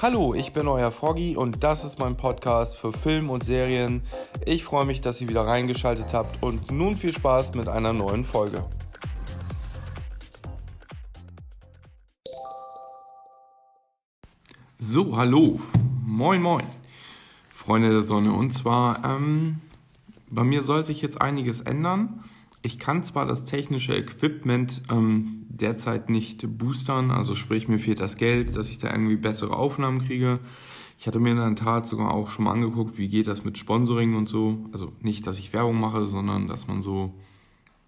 Hallo, ich bin euer Froggy und das ist mein Podcast für Film und Serien. Ich freue mich, dass ihr wieder reingeschaltet habt und nun viel Spaß mit einer neuen Folge. So, hallo, moin moin, Freunde der Sonne. Und zwar, ähm, bei mir soll sich jetzt einiges ändern. Ich kann zwar das technische Equipment ähm, derzeit nicht boostern, also sprich mir fehlt das Geld, dass ich da irgendwie bessere Aufnahmen kriege. Ich hatte mir in der Tat sogar auch schon mal angeguckt, wie geht das mit Sponsoring und so. Also nicht, dass ich Werbung mache, sondern dass man so,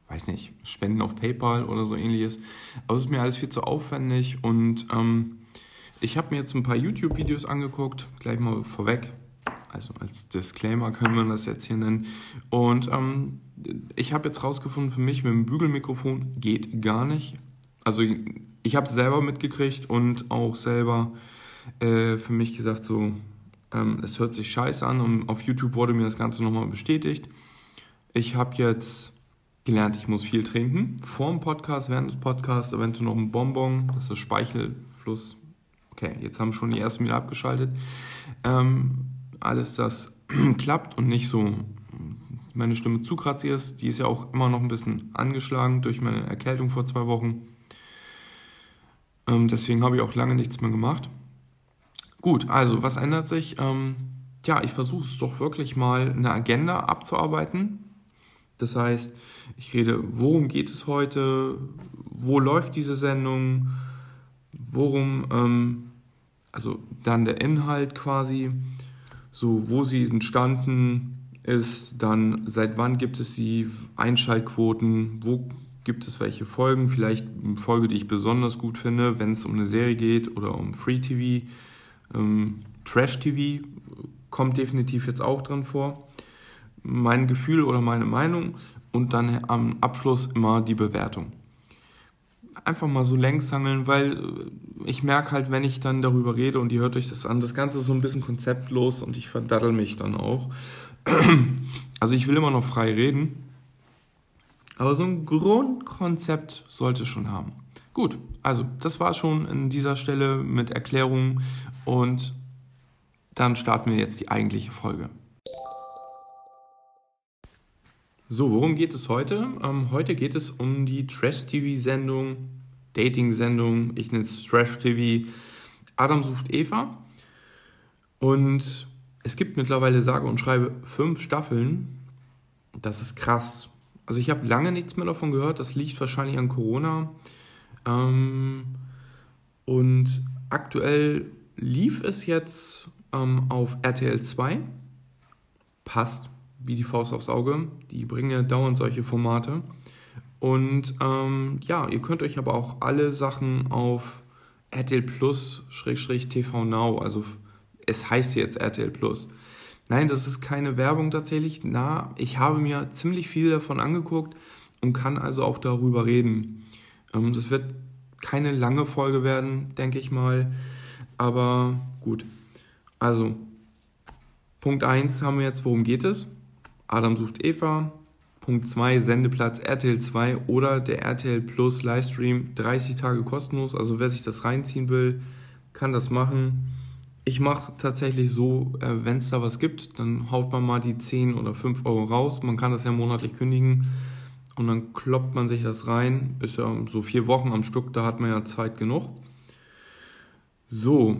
weiß nicht, Spenden auf PayPal oder so ähnliches. Aber es ist mir alles viel zu aufwendig und ähm, ich habe mir jetzt ein paar YouTube-Videos angeguckt, gleich mal vorweg also als Disclaimer können wir das jetzt hier nennen. Und ähm, ich habe jetzt rausgefunden, für mich mit dem Bügelmikrofon geht gar nicht. Also ich habe es selber mitgekriegt und auch selber äh, für mich gesagt, so, ähm, es hört sich scheiße an und auf YouTube wurde mir das Ganze nochmal bestätigt. Ich habe jetzt gelernt, ich muss viel trinken. Vor dem Podcast, während des Podcasts, eventuell noch ein Bonbon, das ist Speichelfluss. Okay, jetzt haben schon die ersten wieder abgeschaltet. Ähm, alles das klappt und nicht so meine Stimme zu kratzig ist. Die ist ja auch immer noch ein bisschen angeschlagen durch meine Erkältung vor zwei Wochen. Ähm, deswegen habe ich auch lange nichts mehr gemacht. Gut, also was ändert sich? Ähm, ja, ich versuche es doch wirklich mal eine Agenda abzuarbeiten. Das heißt, ich rede, worum geht es heute? Wo läuft diese Sendung? Worum, ähm, also dann der Inhalt quasi so wo sie entstanden ist, dann seit wann gibt es sie, Einschaltquoten, wo gibt es welche Folgen, vielleicht eine Folge, die ich besonders gut finde, wenn es um eine Serie geht oder um Free TV, ähm, Trash TV kommt definitiv jetzt auch dran vor. Mein Gefühl oder meine Meinung und dann am Abschluss immer die Bewertung einfach mal so längs hangeln, weil äh, ich merke halt, wenn ich dann darüber rede und ihr hört euch das an, das Ganze ist so ein bisschen konzeptlos und ich verdaddel mich dann auch. Also ich will immer noch frei reden, aber so ein Grundkonzept sollte es schon haben. Gut, also das war schon in dieser Stelle mit Erklärungen und dann starten wir jetzt die eigentliche Folge. So, worum geht es heute? Ähm, heute geht es um die Trash-TV-Sendung, Dating-Sendung, ich nenne es Trash-TV, Adam sucht Eva. Und es gibt mittlerweile sage und schreibe fünf Staffeln. Das ist krass. Also ich habe lange nichts mehr davon gehört. Das liegt wahrscheinlich an Corona. Ähm, und aktuell lief es jetzt ähm, auf RTL 2. Passt wie die Faust aufs Auge. Die bringen ja dauernd solche Formate. Und ähm, ja, ihr könnt euch aber auch alle Sachen auf RTL Plus TV Now, also es heißt jetzt RTL Plus. Nein, das ist keine Werbung tatsächlich. Na, ich habe mir ziemlich viel davon angeguckt und kann also auch darüber reden. Ähm, das wird keine lange Folge werden, denke ich mal. Aber gut. Also, Punkt 1 haben wir jetzt, worum geht es? Adam sucht Eva. Punkt 2, Sendeplatz RTL 2 oder der RTL Plus Livestream 30 Tage kostenlos. Also wer sich das reinziehen will, kann das machen. Ich mache es tatsächlich so, äh, wenn es da was gibt, dann haut man mal die 10 oder 5 Euro raus. Man kann das ja monatlich kündigen und dann kloppt man sich das rein. Ist ja so vier Wochen am Stück, da hat man ja Zeit genug. So,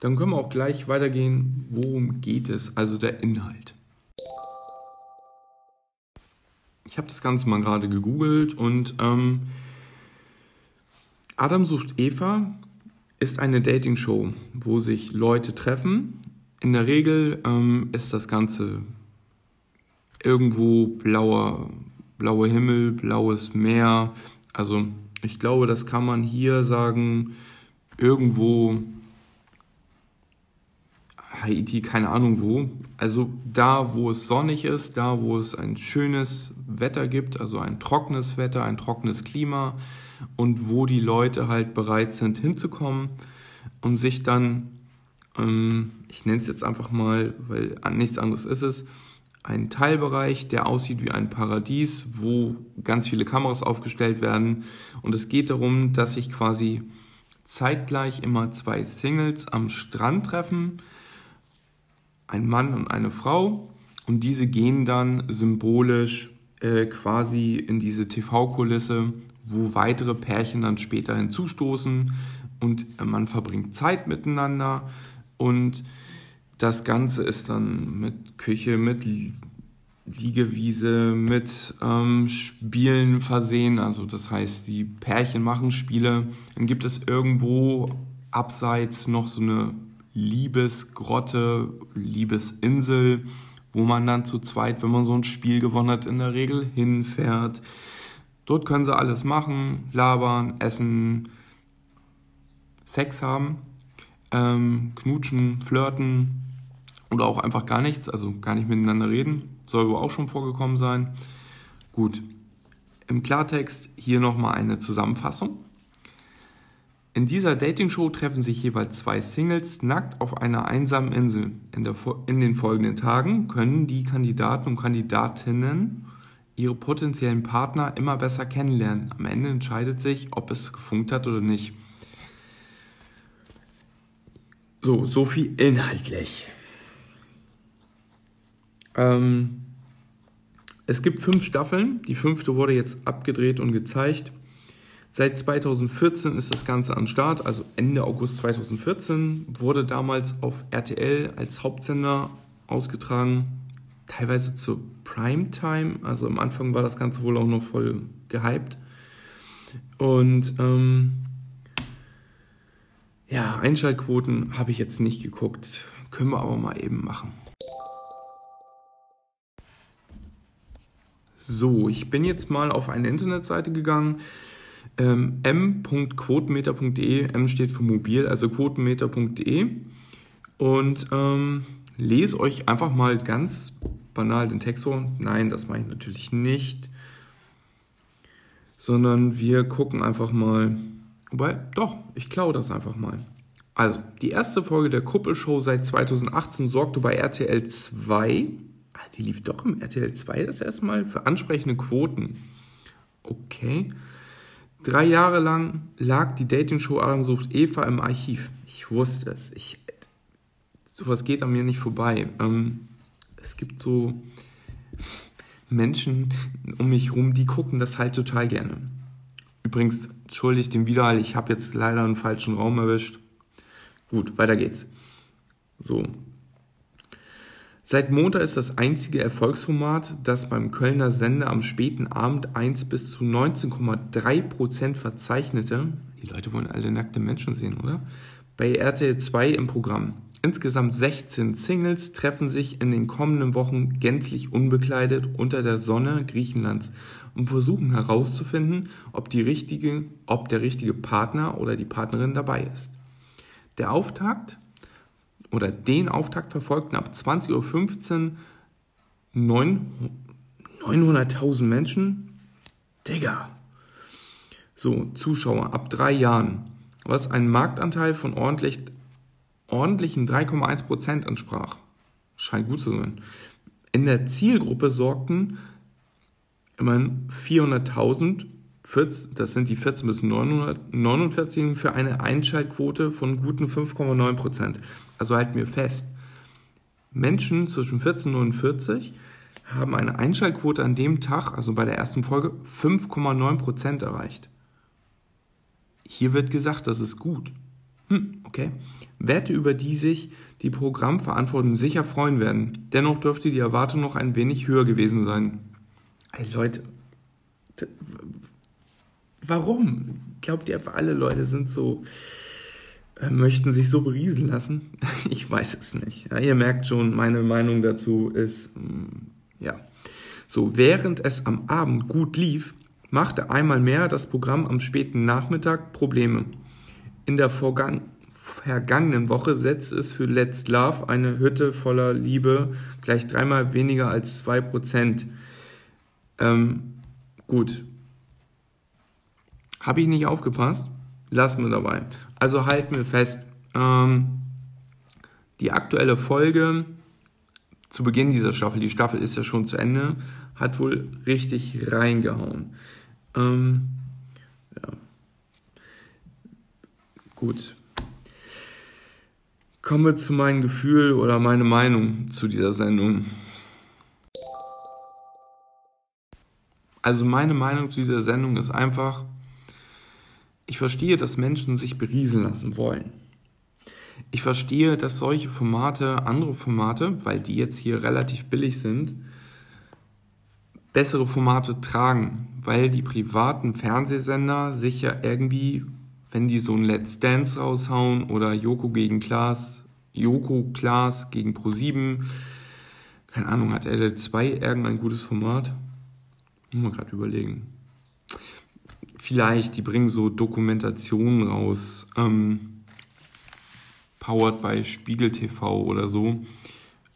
dann können wir auch gleich weitergehen, worum geht es, also der Inhalt. Ich habe das Ganze mal gerade gegoogelt und ähm, Adam sucht Eva ist eine Dating-Show, wo sich Leute treffen. In der Regel ähm, ist das Ganze irgendwo blauer, blauer Himmel, blaues Meer. Also ich glaube, das kann man hier sagen, irgendwo Haiti, keine Ahnung wo. Also da, wo es sonnig ist, da, wo es ein schönes Wetter gibt, also ein trockenes Wetter, ein trockenes Klima und wo die Leute halt bereit sind hinzukommen und sich dann, ähm, ich nenne es jetzt einfach mal, weil nichts anderes ist es, ein Teilbereich, der aussieht wie ein Paradies, wo ganz viele Kameras aufgestellt werden. Und es geht darum, dass sich quasi zeitgleich immer zwei Singles am Strand treffen, ein Mann und eine Frau, und diese gehen dann symbolisch äh, quasi in diese TV-Kulisse, wo weitere Pärchen dann später hinzustoßen und äh, man verbringt Zeit miteinander und das Ganze ist dann mit Küche, mit Liegewiese, mit ähm, Spielen versehen. Also das heißt, die Pärchen machen Spiele. Dann gibt es irgendwo abseits noch so eine Liebesgrotte, Liebesinsel, wo man dann zu zweit, wenn man so ein Spiel gewonnen hat, in der Regel hinfährt. Dort können sie alles machen, labern, essen, Sex haben, ähm, knutschen, flirten oder auch einfach gar nichts, also gar nicht miteinander reden. Soll wohl auch schon vorgekommen sein. Gut. Im Klartext hier nochmal eine Zusammenfassung. In dieser Dating-Show treffen sich jeweils zwei Singles nackt auf einer einsamen Insel. In, der, in, den folgenden Tagen können die Kandidaten und Kandidatinnen ihre potenziellen Partner immer besser kennenlernen. Am Ende entscheidet sich, ob es gefunkt hat oder nicht. So, so viel inhaltlich. Ähm, es gibt fünf Staffeln. Die fünfte wurde jetzt abgedreht und gezeigt. Seit 2014 ist das Ganze an Start, also Ende August 2014 wurde damals auf RTL als Hauptsender ausgetragen, teilweise zur Primetime, also am Anfang war das Ganze wohl auch noch voll gehypt. Und ähm, ja, Einschaltquoten habe ich jetzt nicht geguckt, können wir aber mal eben machen. So, ich bin jetzt mal auf eine Internetseite gegangen, ähm, m.quotenmeter.de, M steht für mobil, also quotenmeter.de und ähm, lese euch einfach mal ganz banal den Text vor. Nein, das mache ich natürlich nicht, sondern wir gucken einfach mal, wobei, doch, ich klaue das einfach mal. Also, die erste Folge der Kuppelshow seit 2018 sorgte bei RTL 2 die lief doch im RTL 2 das erste Mal für ansprechende Quoten. Okay. Drei Jahre lang lag die Dating-Show Adam sucht Eva im Archiv. Ich wusste es. Ich, sowas geht an mir nicht vorbei. Ähm, es gibt so Menschen um mich herum, die gucken das halt total gerne. Übrigens, entschuldigt den Widerhall, ich habe jetzt leider einen falschen Raum erwischt. Gut, weiter geht's. So, Seit Montag ist das einzige Erfolgsformat, das beim Kölner Sender am späten Abend 1 bis zu 19,3 Prozent verzeichnete. Die Leute wollen alle nackte Menschen sehen, oder? Bei RTL 2 im Programm. Insgesamt 16 Singles treffen sich in den kommenden Wochen gänzlich unbekleidet unter der Sonne Griechenlands und versuchen herauszufinden, ob, die richtige, ob der richtige Partner oder die Partnerin dabei ist. Der Auftakt oder den Auftakt verfolgten ab 20.15 Uhr 900.000 Menschen. Digga. So, Zuschauer ab drei Jahren, was einen Marktanteil von ordentlich, ordentlichen 3,1% entsprach. Scheint gut zu sein. In der Zielgruppe sorgten immerhin 400.000 das sind die 14 bis 949 für eine Einschaltquote von guten 5,9 Prozent. Also halten wir fest, Menschen zwischen 14 und 49 haben eine Einschaltquote an dem Tag, also bei der ersten Folge, 5,9 Prozent erreicht. Hier wird gesagt, das ist gut. Hm, okay. Werte, über die sich die Programmverantwortlichen sicher freuen werden. Dennoch dürfte die Erwartung noch ein wenig höher gewesen sein. Hey Leute, Warum? Glaubt ihr einfach, alle Leute sind so, äh, möchten sich so beriesen lassen? ich weiß es nicht. Ja, ihr merkt schon, meine Meinung dazu ist, mm, ja. So, während es am Abend gut lief, machte einmal mehr das Programm am späten Nachmittag Probleme. In der Vorgang vergangenen Woche setzte es für Let's Love eine Hütte voller Liebe gleich dreimal weniger als 2%. Ähm, gut, habe ich nicht aufgepasst? Lassen wir dabei. Also halten wir fest, ähm, die aktuelle Folge zu Beginn dieser Staffel, die Staffel ist ja schon zu Ende, hat wohl richtig reingehauen. Ähm, ja. gut. Kommen wir zu meinem Gefühl oder meine Meinung zu dieser Sendung. Also meine Meinung zu dieser Sendung ist einfach, ich verstehe, dass Menschen sich berieseln lassen wollen. Ich verstehe, dass solche Formate, andere Formate, weil die jetzt hier relativ billig sind, bessere Formate tragen, weil die privaten Fernsehsender sich ja irgendwie, wenn die so ein Let's Dance raushauen oder Joko gegen Klaas, Joko Klaas gegen Pro7, keine Ahnung, hat RL2 irgendein gutes Format? Muss man gerade überlegen. Vielleicht, die bringen so Dokumentationen raus, ähm, powered by Spiegel TV oder so,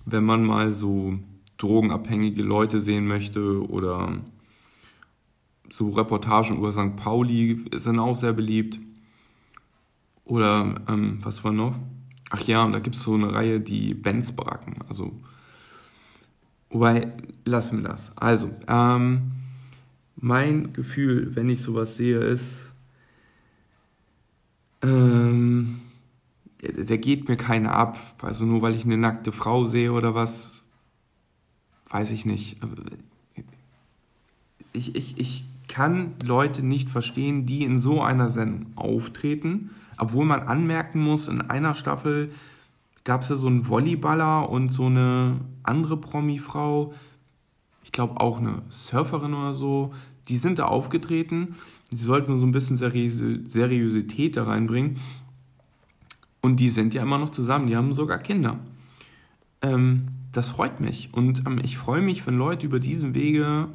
wenn man mal so drogenabhängige Leute sehen möchte oder so Reportagen über St. Pauli sind auch sehr beliebt. Oder ähm, was war noch? Ach ja, und da gibt es so eine Reihe, die Benz-Baracken. Also, wobei, lassen wir das. Also, ähm, mein Gefühl, wenn ich sowas sehe, ist, ähm, der, der geht mir keiner ab. Also nur weil ich eine nackte Frau sehe oder was, weiß ich nicht. Ich, ich, ich kann Leute nicht verstehen, die in so einer Sendung auftreten, obwohl man anmerken muss, in einer Staffel gab es ja so einen Volleyballer und so eine andere Promi-Frau, ich glaube auch eine Surferin oder so, die sind da aufgetreten. Sie sollten so ein bisschen Seriosität da reinbringen. Und die sind ja immer noch zusammen, die haben sogar Kinder. Ähm, das freut mich. Und ähm, ich freue mich, wenn Leute über diesen Wege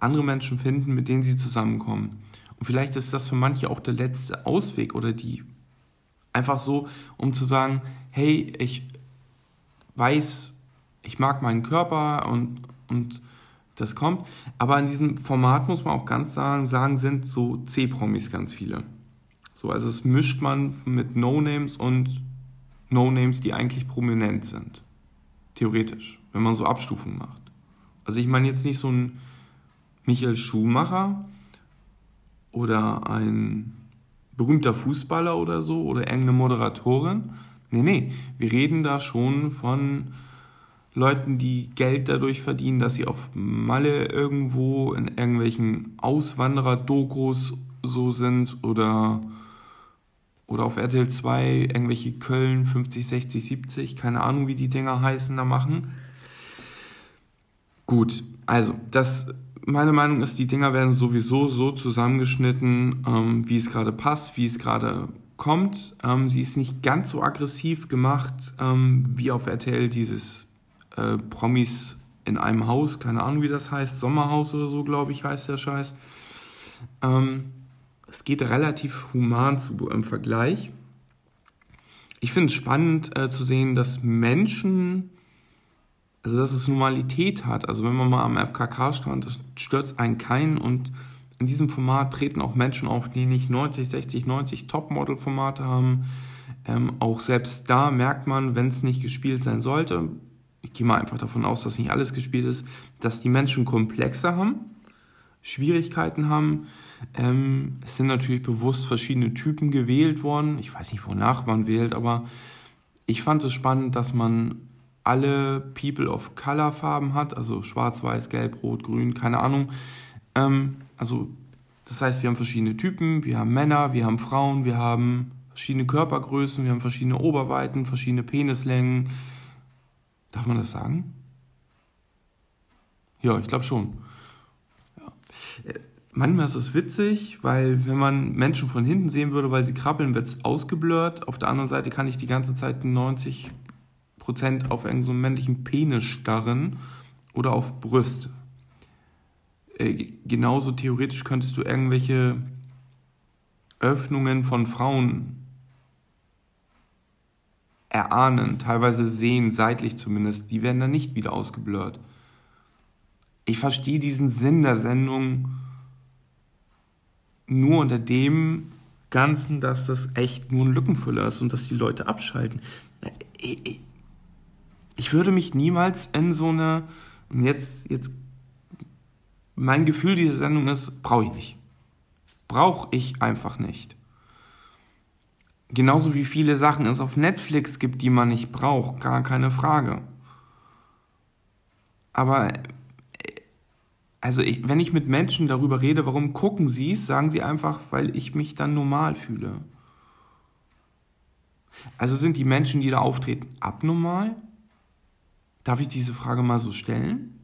andere Menschen finden, mit denen sie zusammenkommen. Und vielleicht ist das für manche auch der letzte Ausweg oder die einfach so, um zu sagen, hey, ich weiß, ich mag meinen Körper und, und das kommt. Aber in diesem Format muss man auch ganz sagen, sagen sind so C-Promis ganz viele. So, also es mischt man mit No-Names und No-Names, die eigentlich prominent sind. Theoretisch, wenn man so Abstufungen macht. Also ich meine jetzt nicht so ein Michael Schumacher oder ein berühmter Fußballer oder so oder irgendeine Moderatorin. Nee, nee, wir reden da schon von Leuten, die Geld dadurch verdienen, dass sie auf Malle irgendwo in irgendwelchen Auswanderer-Dokus so sind oder, oder auf RTL 2 irgendwelche Köln 50, 60, 70, keine Ahnung, wie die Dinger heißen, da machen. Gut, also das, meine Meinung ist, die Dinger werden sowieso so zusammengeschnitten, ähm, wie es gerade passt, wie es gerade kommt. Ähm, sie ist nicht ganz so aggressiv gemacht ähm, wie auf RTL dieses äh, Promis in einem Haus, keine Ahnung wie das heißt, Sommerhaus oder so, glaube ich, heißt der Scheiß. Ähm, es geht relativ human zu im Vergleich. Ich finde es spannend äh, zu sehen, dass Menschen, also dass es Normalität hat. Also wenn man mal am FKK-Strand, das stürzt einen keinen und in diesem Format treten auch Menschen auf, die nicht 90, 60, 90 Topmodel-Formate haben. Ähm, auch selbst da merkt man, wenn es nicht gespielt sein sollte, ich gehe mal einfach davon aus, dass nicht alles gespielt ist, dass die Menschen komplexer haben, Schwierigkeiten haben. Ähm, es sind natürlich bewusst verschiedene Typen gewählt worden. Ich weiß nicht, wonach man wählt, aber ich fand es spannend, dass man alle People of Color Farben hat, also schwarz, weiß, gelb, rot, grün, keine Ahnung. Ähm, also das heißt, wir haben verschiedene Typen, wir haben Männer, wir haben Frauen, wir haben verschiedene Körpergrößen, wir haben verschiedene Oberweiten, verschiedene Penislängen, Darf man das sagen? Ja, ich glaube schon. Ja. Äh, manchmal ist es witzig, weil wenn man Menschen von hinten sehen würde, weil sie krabbeln, wird es ausgeblurrt. Auf der anderen Seite kann ich die ganze Zeit 90% auf irgendeinen so männlichen Penis starren oder auf Brüste. Äh, genauso theoretisch könntest du irgendwelche Öffnungen von Frauen erahnen, teilweise sehen, seitlich zumindest, die werden dann nicht wieder ausgeblurrt. Ich verstehe diesen Sinn der Sendung nur unter dem Ganzen, dass das echt nur ein Lückenfüller ist und dass die Leute abschalten. Ich würde mich niemals in so eine, und jetzt, jetzt, mein Gefühl dieser Sendung ist, brauche ich nicht. Brauche ich einfach nicht. Genauso wie viele Sachen es auf Netflix gibt, die man nicht braucht, gar keine Frage. Aber also ich, wenn ich mit Menschen darüber rede, warum gucken sie es, sagen sie einfach, weil ich mich dann normal fühle. Also sind die Menschen, die da auftreten, abnormal? Darf ich diese Frage mal so stellen?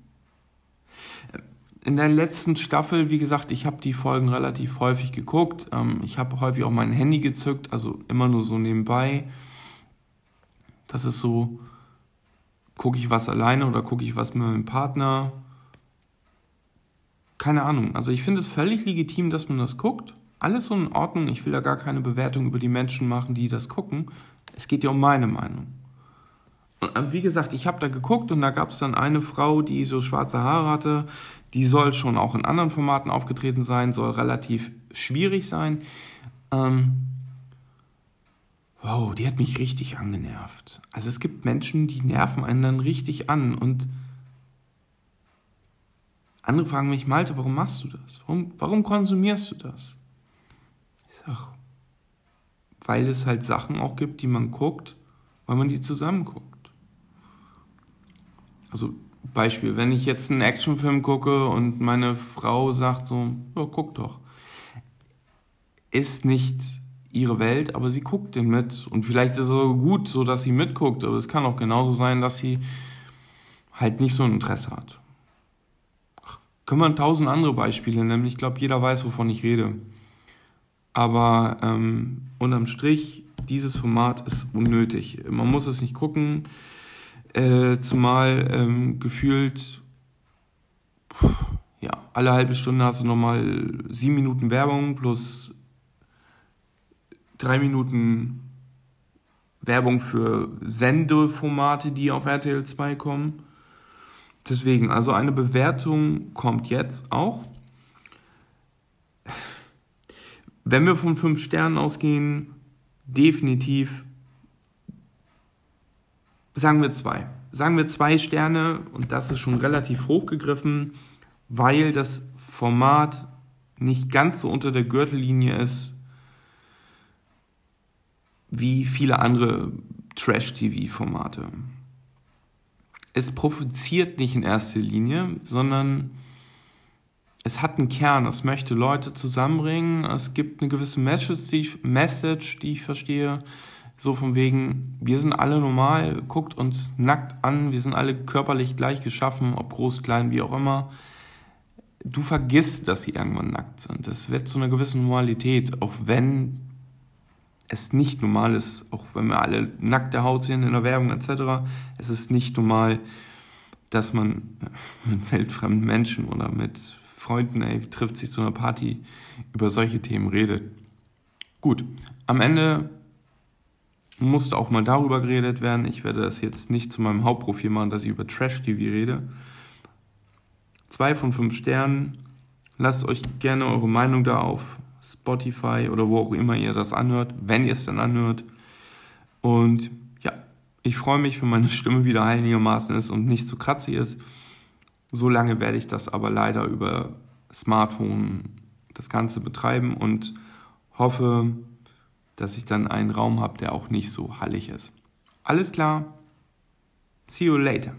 In der letzten Staffel, wie gesagt, ich habe die Folgen relativ häufig geguckt. Ähm, ich habe häufig auch mein Handy gezückt, also immer nur so nebenbei. Das ist so, gucke ich was alleine oder gucke ich was mit meinem Partner? Keine Ahnung. Also ich finde es völlig legitim, dass man das guckt. Alles so in Ordnung. Ich will da gar keine Bewertung über die Menschen machen, die das gucken. Es geht ja um meine Meinung. Und äh, wie gesagt, ich habe da geguckt und da gab es dann eine Frau, die so schwarze Haare hatte. Die soll schon auch in anderen Formaten aufgetreten sein, soll relativ schwierig sein. Ähm, wow, die hat mich richtig angenervt. Also es gibt Menschen, die nerven einen dann richtig an und andere fragen mich, Malte, warum machst du das? Warum, warum konsumierst du das? Ich sag, weil es halt Sachen auch gibt, die man guckt, weil man die zusammen guckt. Also Beispiel, wenn ich jetzt einen Actionfilm gucke und meine Frau sagt so, ja, guck doch. Ist nicht ihre Welt, aber sie guckt den mit. Und vielleicht ist es so gut, so dass sie mitguckt, aber es kann auch genauso sein, dass sie halt nicht so ein Interesse hat. Können wir tausend andere Beispiele nennen. Ich glaube, jeder weiß, wovon ich rede. Aber ähm, unterm Strich, dieses Format ist unnötig. Man muss es nicht gucken, äh, zumal ähm, gefühlt, pff, ja, alle halbe Stunde hast du nochmal sieben Minuten Werbung plus drei Minuten Werbung für Sendeformate, die auf RTL 2 kommen. Deswegen, also eine Bewertung kommt jetzt auch. Wenn wir von fünf Sternen ausgehen, definitiv sagen wir zwei. Sagen wir zwei Sterne und das ist schon relativ hochgegriffen, weil das Format nicht ganz so unter der Gürtellinie ist wie viele andere Trash-TV-Formate es provoziert nicht in erster Linie, sondern es hat einen Kern, es möchte Leute zusammenbringen, es gibt eine gewisse Message, die ich, Message, die ich verstehe, so von wegen, wir sind alle normal, guckt uns nackt an, wir sind alle körperlich gleich geschaffen, ob groß, klein, wie auch immer. Du vergisst, dass sie irgendwann nackt sind. Es wird zu einer gewissen Normalität, auch wenn es nicht normal ist, auch wenn wir alle nackte Haut sehen in der Werbung etc., es ist nicht normal, dass man mit weltfremden Menschen oder mit Freunden, ey, trifft sich zu einer Party, über solche Themen redet. Gut, am Ende musste auch mal darüber geredet werden. Ich werde das jetzt nicht zu meinem Hauptprofil machen, dass ich über Trash-TV rede. Zwei von fünf Sternen. Lasst euch gerne eure Meinung da auf Spotify oder wo auch immer ihr das anhört, wenn ihr es dann anhört. Und ja, ich freue mich, wenn meine Stimme wieder einigermaßen ist und nicht zu kratzig ist. So lange werde ich das aber leider über Smartphone das Ganze betreiben und hoffe, dass ich dann einen Raum habe, der auch nicht so hallig ist. Alles klar. See you later.